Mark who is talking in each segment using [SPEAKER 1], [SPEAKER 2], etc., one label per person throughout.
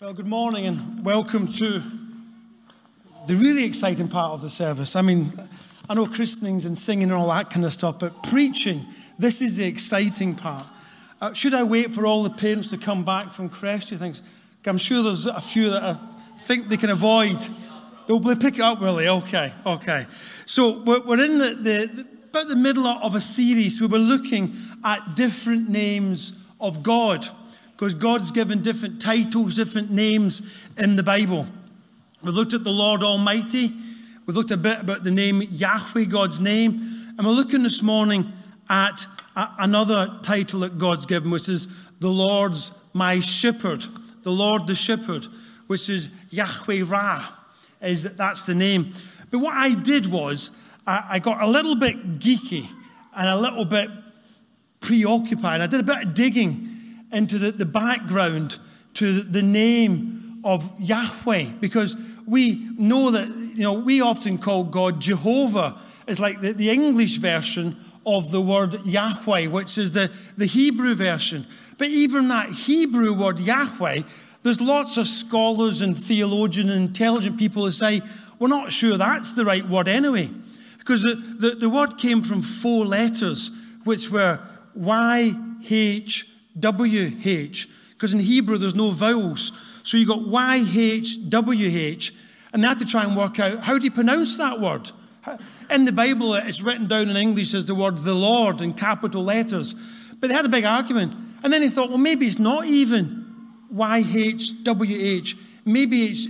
[SPEAKER 1] Well, good morning and welcome to the really exciting part of the service. I mean, I know christenings and singing and all that kind of stuff, but preaching, this is the exciting part. Uh, should I wait for all the parents to come back from creche? Do you think? I'm sure there's a few that I think they can avoid. They'll pick it up, will they? Okay, okay. So we're, in the, the, about the middle of a series where we're looking at different names of God because God's given different titles, different names in the Bible. We looked at the Lord Almighty. We looked a bit about the name Yahweh, God's name. And we're looking this morning at another title that God's given, which is the Lord's my shepherd, the Lord the shepherd, which is Yahweh Ra, is that that's the name. But what I did was I got a little bit geeky and a little bit preoccupied. I did a bit of digging into the, the background to the name of Yahweh because we know that, you know, we often call God Jehovah. It's like the, the English version of the word Yahweh, which is the, the Hebrew version. But even that Hebrew word Yahweh, there's lots of scholars and theologians and intelligent people who say, we're not sure that's the right word anyway. Because the, the, the word came from four letters, which were Y, H, WH, because in Hebrew there's no vowels. So you got YHWH, and they had to try and work out how do you pronounce that word? In the Bible, it's written down in English as the word the Lord in capital letters. But they had a big argument. And then he thought, well, maybe it's not even YHWH. Maybe it's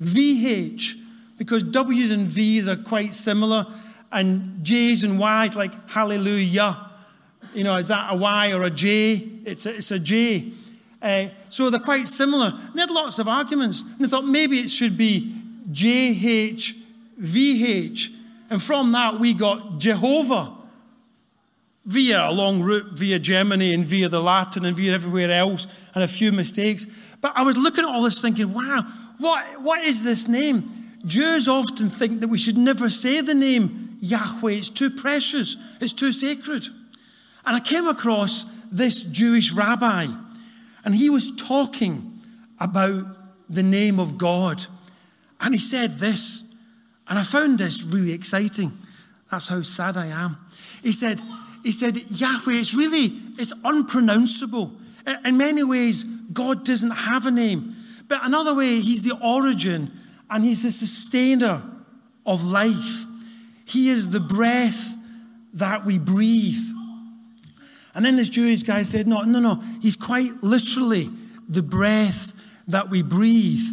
[SPEAKER 1] JHVH, because W's and V's are quite similar, and J's and Y's like hallelujah you know, is that a Y or a J? It's a, it's a J. Uh, so they're quite similar. And they had lots of arguments. And they thought maybe it should be JHVH. And from that, we got Jehovah via a long route via Germany and via the Latin and via everywhere else, and a few mistakes. But I was looking at all this thinking, wow, what, what is this name? Jews often think that we should never say the name Yahweh. It's too precious, it's too sacred. And I came across this Jewish rabbi, and he was talking about the name of God. And he said this, and I found this really exciting. That's how sad I am. He said, he said, Yahweh, it's really, it's unpronounceable. In many ways, God doesn't have a name. But another way, he's the origin and he's the sustainer of life. He is the breath that we breathe. And then this Jewish guy said, No, no, no. He's quite literally the breath that we breathe.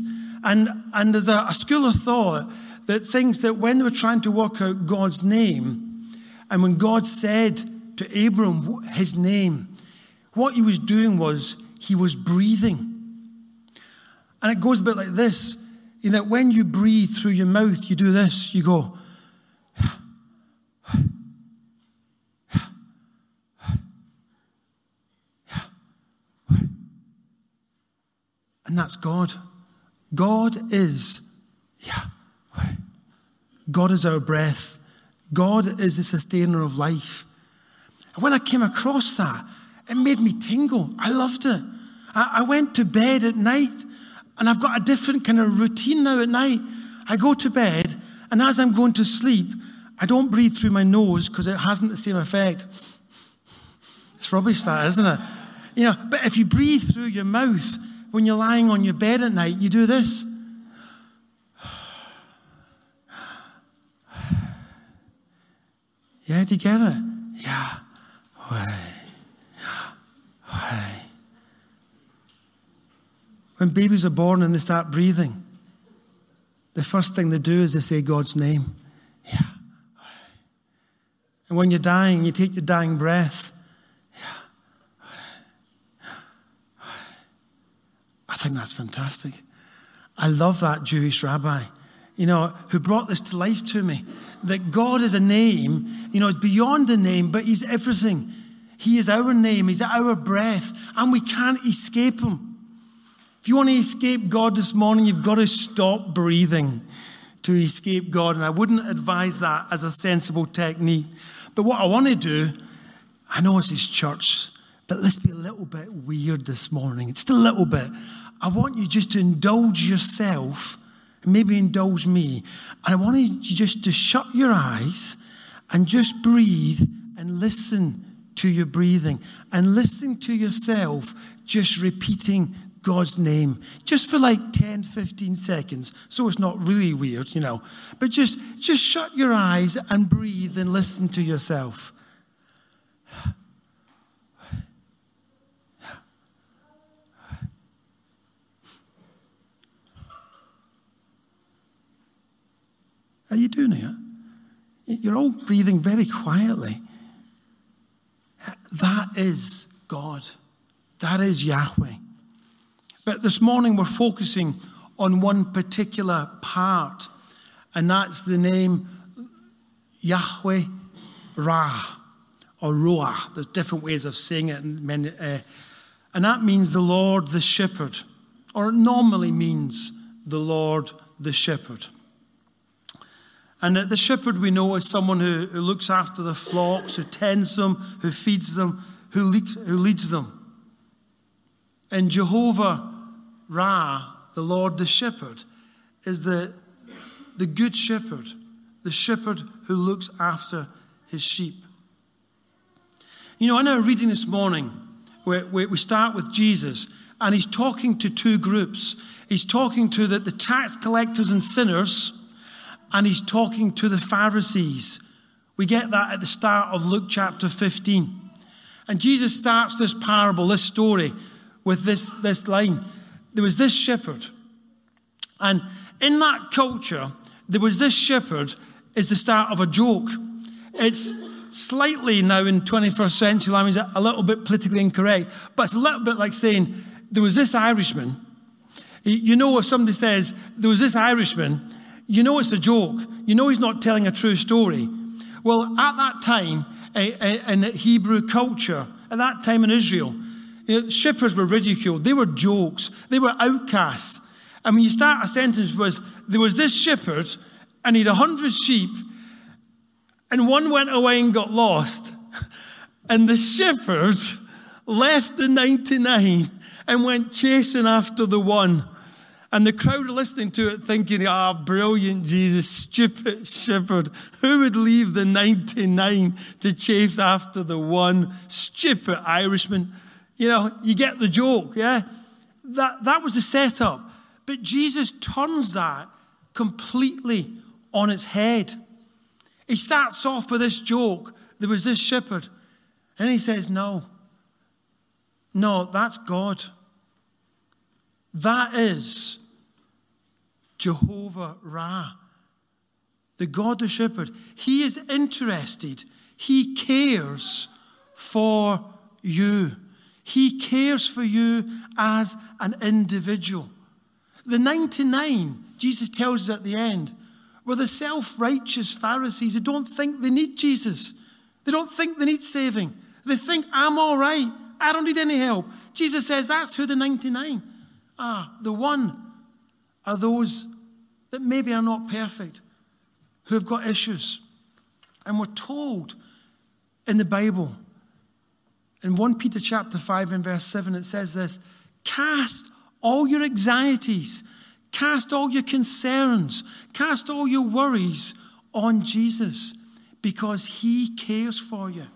[SPEAKER 1] And, and there's a, a school of thought that thinks that when they were trying to work out God's name, and when God said to Abram his name, what he was doing was he was breathing. And it goes a bit like this you know, when you breathe through your mouth, you do this, you go, And that's God. God is, yeah, God is our breath. God is the sustainer of life. And when I came across that, it made me tingle. I loved it. I, I went to bed at night, and I've got a different kind of routine now at night. I go to bed, and as I'm going to sleep, I don't breathe through my nose because it hasn't the same effect. It's rubbish, that, isn't it? You know, but if you breathe through your mouth, when you're lying on your bed at night, you do this. Yeah, do you get it? Yeah. When babies are born and they start breathing, the first thing they do is they say God's name. Yeah. And when you're dying, you take your dying breath think that's fantastic. I love that Jewish rabbi, you know, who brought this to life to me. That God is a name, you know, it's beyond a name, but He's everything. He is our name, He's our breath, and we can't escape Him. If you want to escape God this morning, you've got to stop breathing to escape God. And I wouldn't advise that as a sensible technique. But what I want to do, I know it's His church, but let's be a little bit weird this morning. Just a little bit. I want you just to indulge yourself, maybe indulge me. And I want you just to shut your eyes and just breathe and listen to your breathing and listen to yourself just repeating God's name just for like 10, 15 seconds. So it's not really weird, you know. But just, just shut your eyes and breathe and listen to yourself. Are you doing it? You're all breathing very quietly. That is God. That is Yahweh. But this morning we're focusing on one particular part, and that's the name Yahweh Ra or Roah. There's different ways of saying it, uh, and that means the Lord the shepherd, or it normally means the Lord the shepherd. And the shepherd we know is someone who, who looks after the flocks, who tends them, who feeds them, who leads, who leads them. And Jehovah Ra, the Lord the shepherd, is the, the good shepherd, the shepherd who looks after his sheep. You know, I know reading this morning, where we start with Jesus, and he's talking to two groups. He's talking to the, the tax collectors and sinners, and he's talking to the Pharisees. We get that at the start of Luke chapter 15. And Jesus starts this parable, this story, with this, this line there was this shepherd. And in that culture, there was this shepherd is the start of a joke. It's slightly now in 21st century language a little bit politically incorrect, but it's a little bit like saying there was this Irishman. You know, if somebody says there was this Irishman, you know it's a joke. You know he's not telling a true story. Well, at that time in Hebrew culture, at that time in Israel, eh, know, shepherds were ridiculed. They were jokes. They were outcasts. And when you start a sentence was, there was this shepherd and he had a hundred sheep and one went away and got lost. And the shepherd left the 99 and went chasing after the one. And the crowd are listening to it thinking, ah, brilliant Jesus, stupid shepherd. Who would leave the 99 to chase after the one stupid Irishman? You know, you get the joke, yeah? That, that was the setup. But Jesus turns that completely on its head. He starts off with this joke. There was this shepherd. And he says, No. No, that's God. That is Jehovah Ra, the God the shepherd. He is interested, He cares for you. He cares for you as an individual. The 99, Jesus tells us at the end, were the self righteous Pharisees who don't think they need Jesus. They don't think they need saving. They think, I'm all right. I don't need any help. Jesus says that's who the 99 are. The one are those that maybe are not perfect, who have got issues. And we're told in the Bible in 1 Peter chapter 5 and verse 7, it says this Cast all your anxieties, cast all your concerns, cast all your worries on Jesus because he cares for you.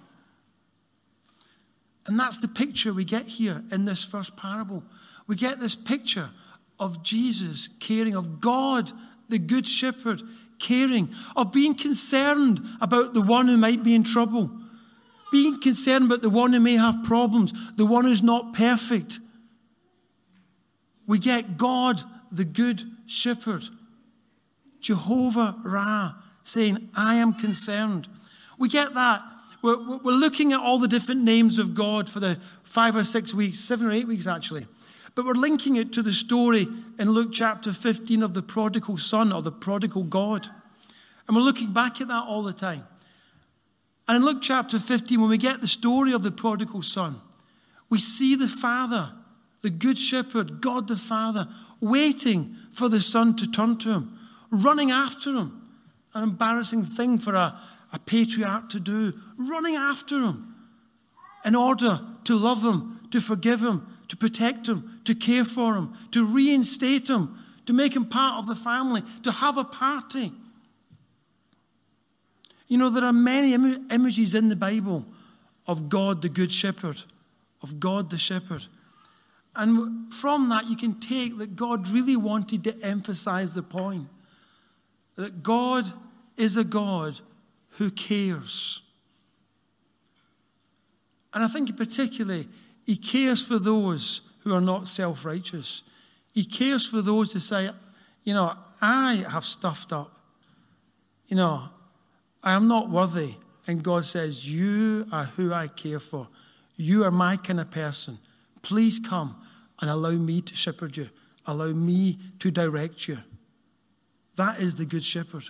[SPEAKER 1] And that's the picture we get here in this first parable. We get this picture of Jesus caring, of God, the Good Shepherd, caring, of being concerned about the one who might be in trouble being concerned about the one who may have problems, the one who's not perfect. We get God, the good shepherd, Jehovah Ra, saying, I am concerned. We get that. We're, we're looking at all the different names of God for the five or six weeks, seven or eight weeks actually. But we're linking it to the story in Luke chapter 15 of the prodigal son or the prodigal God. And we're looking back at that all the time. And in Luke chapter 15, when we get the story of the prodigal son, we see the father, the good shepherd, God the Father, waiting for the son to turn to him, running after him. An embarrassing thing for a, a patriarch to do, running after him in order to love him, to forgive him, to protect him, to care for him, to reinstate him, to make him part of the family, to have a party. You know, there are many Im- images in the Bible of God the Good Shepherd, of God the Shepherd. And from that, you can take that God really wanted to emphasize the point that God is a God who cares. And I think, particularly, He cares for those who are not self righteous. He cares for those who say, you know, I have stuffed up. You know, I am not worthy. And God says, You are who I care for. You are my kind of person. Please come and allow me to shepherd you, allow me to direct you. That is the Good Shepherd.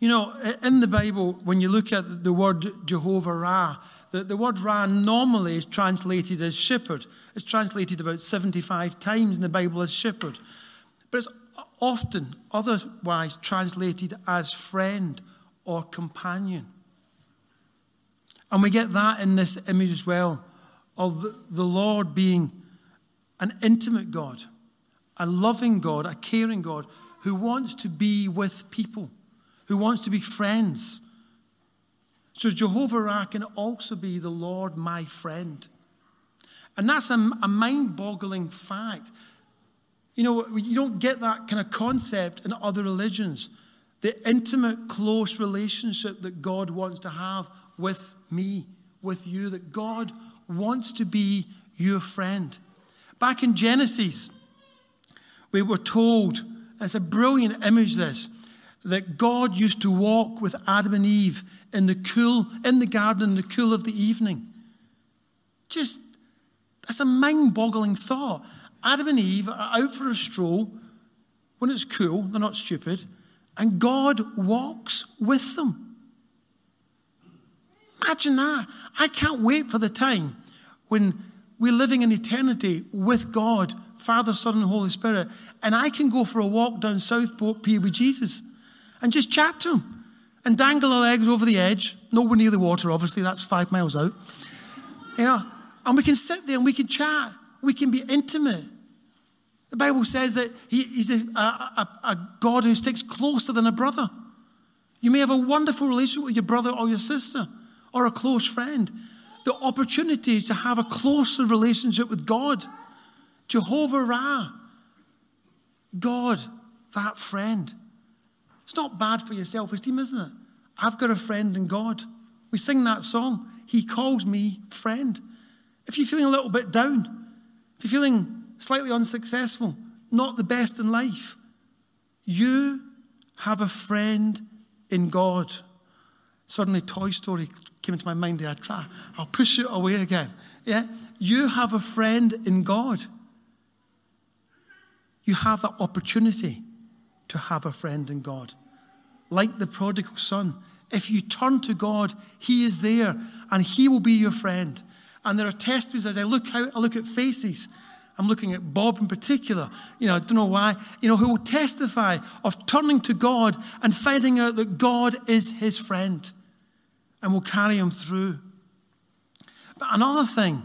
[SPEAKER 1] You know, in the Bible, when you look at the word Jehovah Ra, the, the word ran normally is translated as shepherd. It's translated about 75 times in the Bible as shepherd. But it's often otherwise translated as friend or companion. And we get that in this image as well of the Lord being an intimate God, a loving God, a caring God who wants to be with people, who wants to be friends. So Jehovah Ra can also be the Lord my friend. And that's a, a mind boggling fact. You know, you don't get that kind of concept in other religions. The intimate, close relationship that God wants to have with me, with you, that God wants to be your friend. Back in Genesis, we were told, it's a brilliant image, this, that God used to walk with Adam and Eve in the cool, in the garden in the cool of the evening. Just, that's a mind boggling thought. Adam and Eve are out for a stroll when it's cool, they're not stupid, and God walks with them. Imagine that. I can't wait for the time when we're living in eternity with God, Father, Son, and Holy Spirit, and I can go for a walk down Southport Pier with Jesus and just chat to him and dangle our legs over the edge, nowhere near the water, obviously, that's five miles out. You know, and we can sit there and we can chat. We can be intimate. The Bible says that he, he's a, a, a God who sticks closer than a brother. You may have a wonderful relationship with your brother or your sister or a close friend. The opportunity is to have a closer relationship with God. Jehovah Ra, God, that friend. It's not bad for your self esteem, isn't it? I've got a friend in God. We sing that song. He calls me friend. If you're feeling a little bit down, if you're feeling slightly unsuccessful, not the best in life, you have a friend in God. Suddenly, Toy Story came into my mind there. I try, I'll push it away again. Yeah? You have a friend in God. You have that opportunity to have a friend in God. Like the prodigal son, if you turn to God, He is there and He will be your friend. And there are testimonies as I look out, I look at faces. I'm looking at Bob in particular, you know, I don't know why, you know, who will testify of turning to God and finding out that God is his friend and will carry him through. But another thing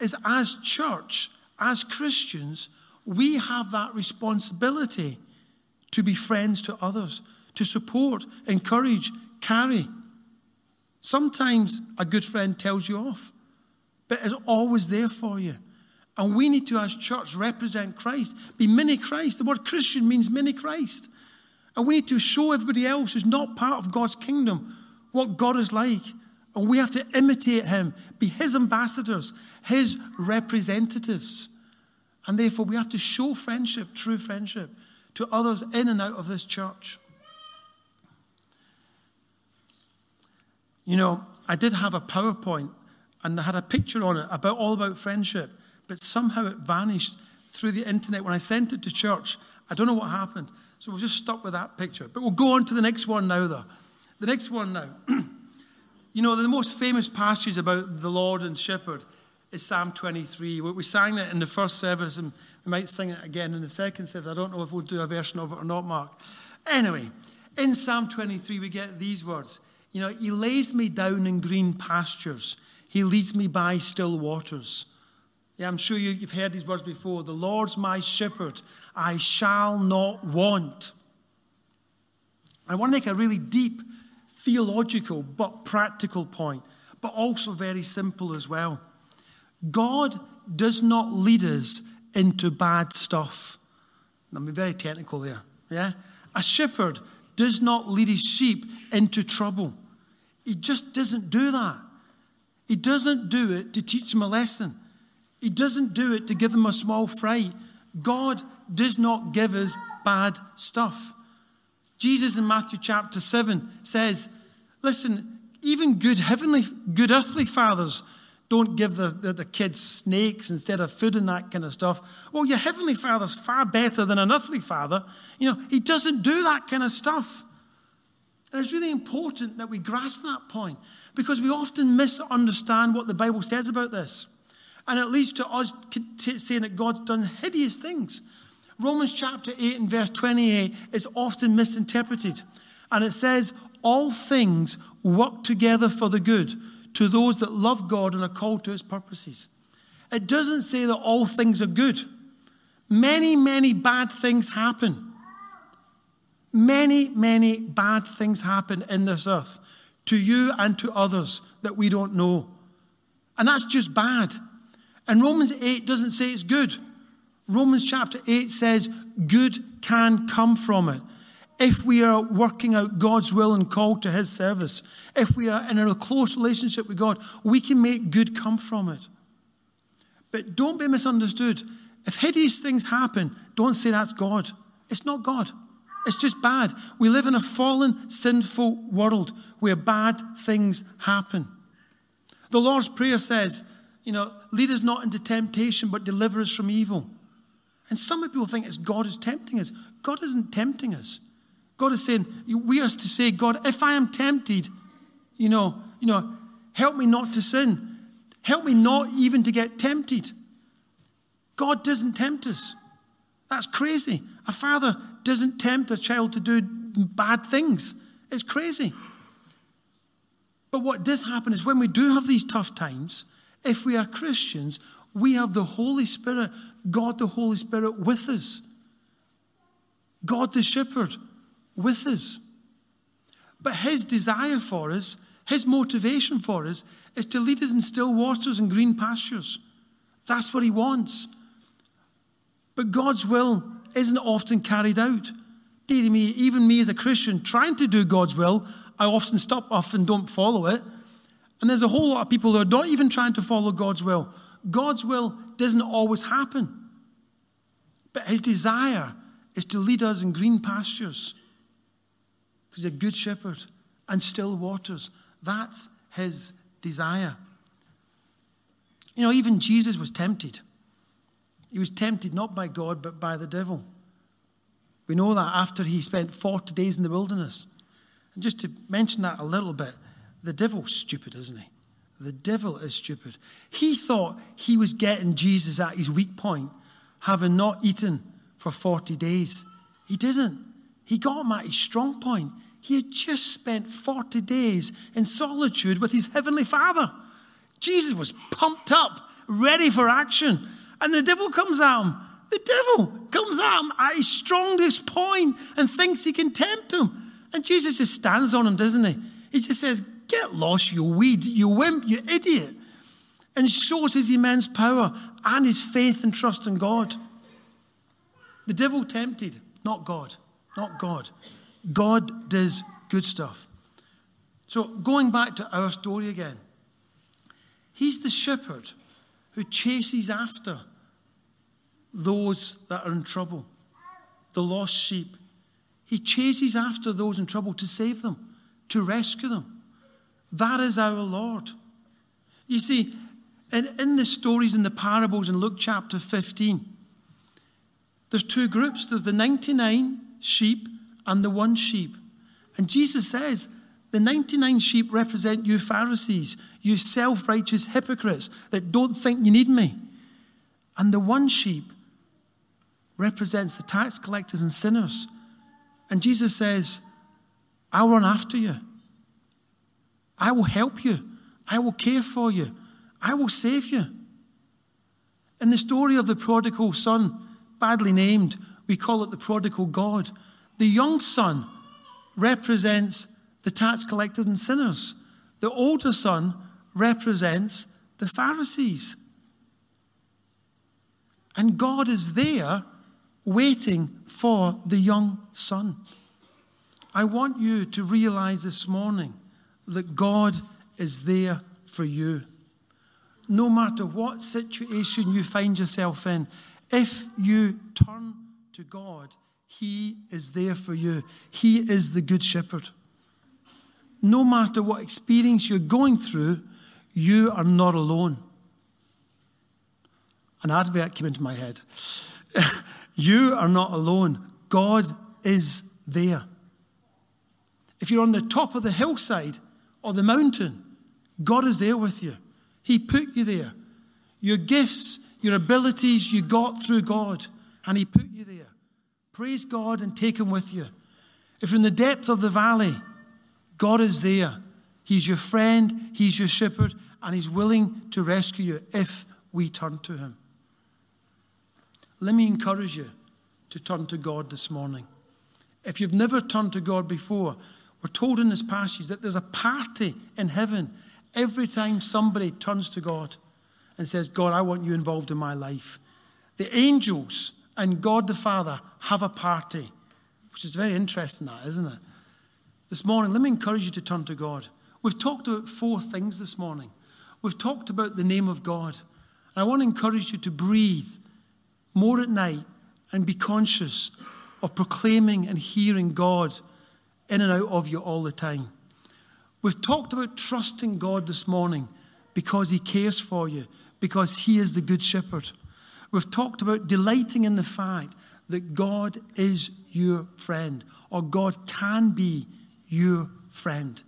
[SPEAKER 1] is, as church, as Christians, we have that responsibility to be friends to others, to support, encourage, carry. Sometimes a good friend tells you off, but is always there for you. And we need to, as church, represent Christ, be mini Christ. The word Christian means mini Christ. And we need to show everybody else who's not part of God's kingdom what God is like. And we have to imitate him, be his ambassadors, his representatives. And therefore, we have to show friendship, true friendship, to others in and out of this church. You know, I did have a PowerPoint and I had a picture on it about all about friendship, but somehow it vanished through the internet when I sent it to church. I don't know what happened. So we'll just stop with that picture. But we'll go on to the next one now, though. The next one now. you know, the most famous passage about the Lord and shepherd is Psalm 23. We sang it in the first service, and we might sing it again in the second service. I don't know if we'll do a version of it or not, Mark. Anyway, in Psalm 23, we get these words you know, He lays me down in green pastures, He leads me by still waters. Yeah, I'm sure you, have heard these words before. The Lord's my shepherd, I shall not want. I want to make a really deep theological but practical point, but also very simple as well. God does not lead us into bad stuff. I'm being very technical there. Yeah? A shepherd does not lead his sheep into trouble. He just doesn't do that. He doesn't do it to teach them a lesson. He doesn't do it to give them a small fright. God does not give us bad stuff. Jesus in Matthew chapter 7 says, Listen, even good heavenly, good earthly fathers don't give the, the, the, kids snakes instead of food and that kind of stuff. Well, your heavenly father's far better than an earthly father. You know, he doesn't do that kind of stuff. And it's really important that we grasp that point because we often misunderstand what the Bible says about this. And it leads to us saying that God's done hideous things. Romans chapter 8 and verse 28 is often misinterpreted. And it says, All things work together for the good to those that love God and are called to his purposes. It doesn't say that all things are good. Many, many bad things happen. Many, many bad things happen in this earth to you and to others that we don't know. And that's just bad. And Romans 8 doesn't say it's good. Romans chapter 8 says good can come from it. If we are working out God's will and called to His service, if we are in a close relationship with God, we can make good come from it. But don't be misunderstood. If hideous things happen, don't say that's God. It's not God. It's just bad. We live in a fallen, sinful world where bad things happen. The Lord's Prayer says, you know, lead us not into temptation, but deliver us from evil. And some people think it's God who's tempting us. God isn't tempting us. God is saying, we are to say, God, if I am tempted, you know, you know, help me not to sin. Help me not even to get tempted. God doesn't tempt us. That's crazy. A father doesn't tempt a child to do bad things. It's crazy. But what does happen is when we do have these tough times, if we are Christians, we have the Holy Spirit, God the Holy Spirit with us. God the shepherd with us. But his desire for us, his motivation for us, is to lead us in still waters and green pastures. That's what he wants. But God's will isn't often carried out. Dear me, even me as a Christian trying to do God's will, I often stop off and don't follow it. And there's a whole lot of people who are not even trying to follow God's will. God's will doesn't always happen. But his desire is to lead us in green pastures. Because he's a good shepherd and still waters. That's his desire. You know, even Jesus was tempted. He was tempted not by God, but by the devil. We know that after he spent 40 days in the wilderness. And just to mention that a little bit, the devil's stupid, isn't he? The devil is stupid. He thought he was getting Jesus at his weak point, having not eaten for 40 days. He didn't. He got him at his strong point. He had just spent 40 days in solitude with his heavenly Father. Jesus was pumped up, ready for action. And the devil comes at him. The devil comes at him at his strongest point and thinks he can tempt him. And Jesus just stands on him, doesn't he? He just says, Get lost, you weed, you wimp, you idiot. And shows his immense power and his faith and trust in God. The devil tempted, not God. Not God. God does good stuff. So, going back to our story again, he's the shepherd who chases after those that are in trouble, the lost sheep. He chases after those in trouble to save them, to rescue them. That is our Lord. You see, in, in the stories in the parables in Luke chapter 15, there's two groups there's the 99 sheep and the one sheep. And Jesus says, the 99 sheep represent you Pharisees, you self righteous hypocrites that don't think you need me. And the one sheep represents the tax collectors and sinners. And Jesus says, I'll run after you. I will help you. I will care for you. I will save you. In the story of the prodigal son, badly named, we call it the prodigal God. The young son represents the tax collectors and sinners. The older son represents the Pharisees. And God is there waiting for the young son. I want you to realize this morning that God is there for you. No matter what situation you find yourself in, if you turn to God, He is there for you. He is the Good Shepherd. No matter what experience you're going through, you are not alone. An advert came into my head. you are not alone. God is there. If you're on the top of the hillside or the mountain, God is there with you. He put you there. Your gifts, your abilities, you got through God, and He put you there. Praise God and take Him with you. If you're in the depth of the valley, God is there. He's your friend, He's your shepherd, and He's willing to rescue you if we turn to Him. Let me encourage you to turn to God this morning. If you've never turned to God before, we're told in this passage that there's a party in heaven every time somebody turns to God and says, God, I want you involved in my life. The angels and God the Father have a party, which is very interesting, that, isn't it? This morning, let me encourage you to turn to God. We've talked about four things this morning. We've talked about the name of God. And I want to encourage you to breathe more at night and be conscious of proclaiming and hearing God in and out of you all the time. We've talked about trusting God this morning because He cares for you, because He is the Good Shepherd. We've talked about delighting in the fact that God is your friend, or God can be your friend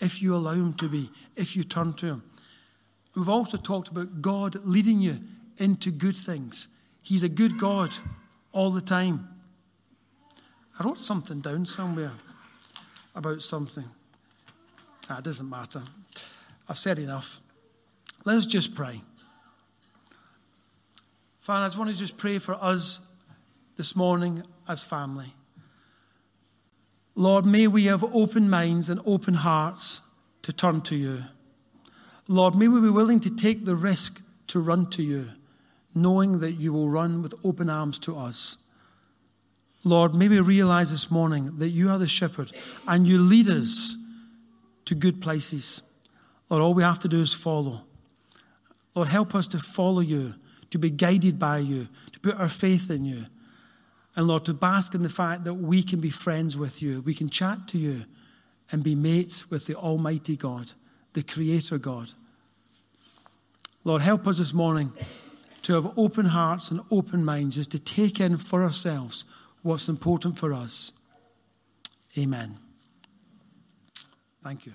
[SPEAKER 1] if you allow Him to be, if you turn to Him. We've also talked about God leading you into good things He's a good God all the time. I wrote something down somewhere about something. That doesn't matter. I've said enough. Let's just pray. Father, I just want to just pray for us this morning as family. Lord, may we have open minds and open hearts to turn to you. Lord, may we be willing to take the risk to run to you knowing that you will run with open arms to us. Lord, may we realize this morning that you are the shepherd and you lead us to good places. Lord, all we have to do is follow. Lord, help us to follow you, to be guided by you, to put our faith in you. And Lord, to bask in the fact that we can be friends with you, we can chat to you and be mates with the Almighty God, the Creator God. Lord, help us this morning to have open hearts and open minds, just to take in for ourselves what's important for us. Amen. Thank you.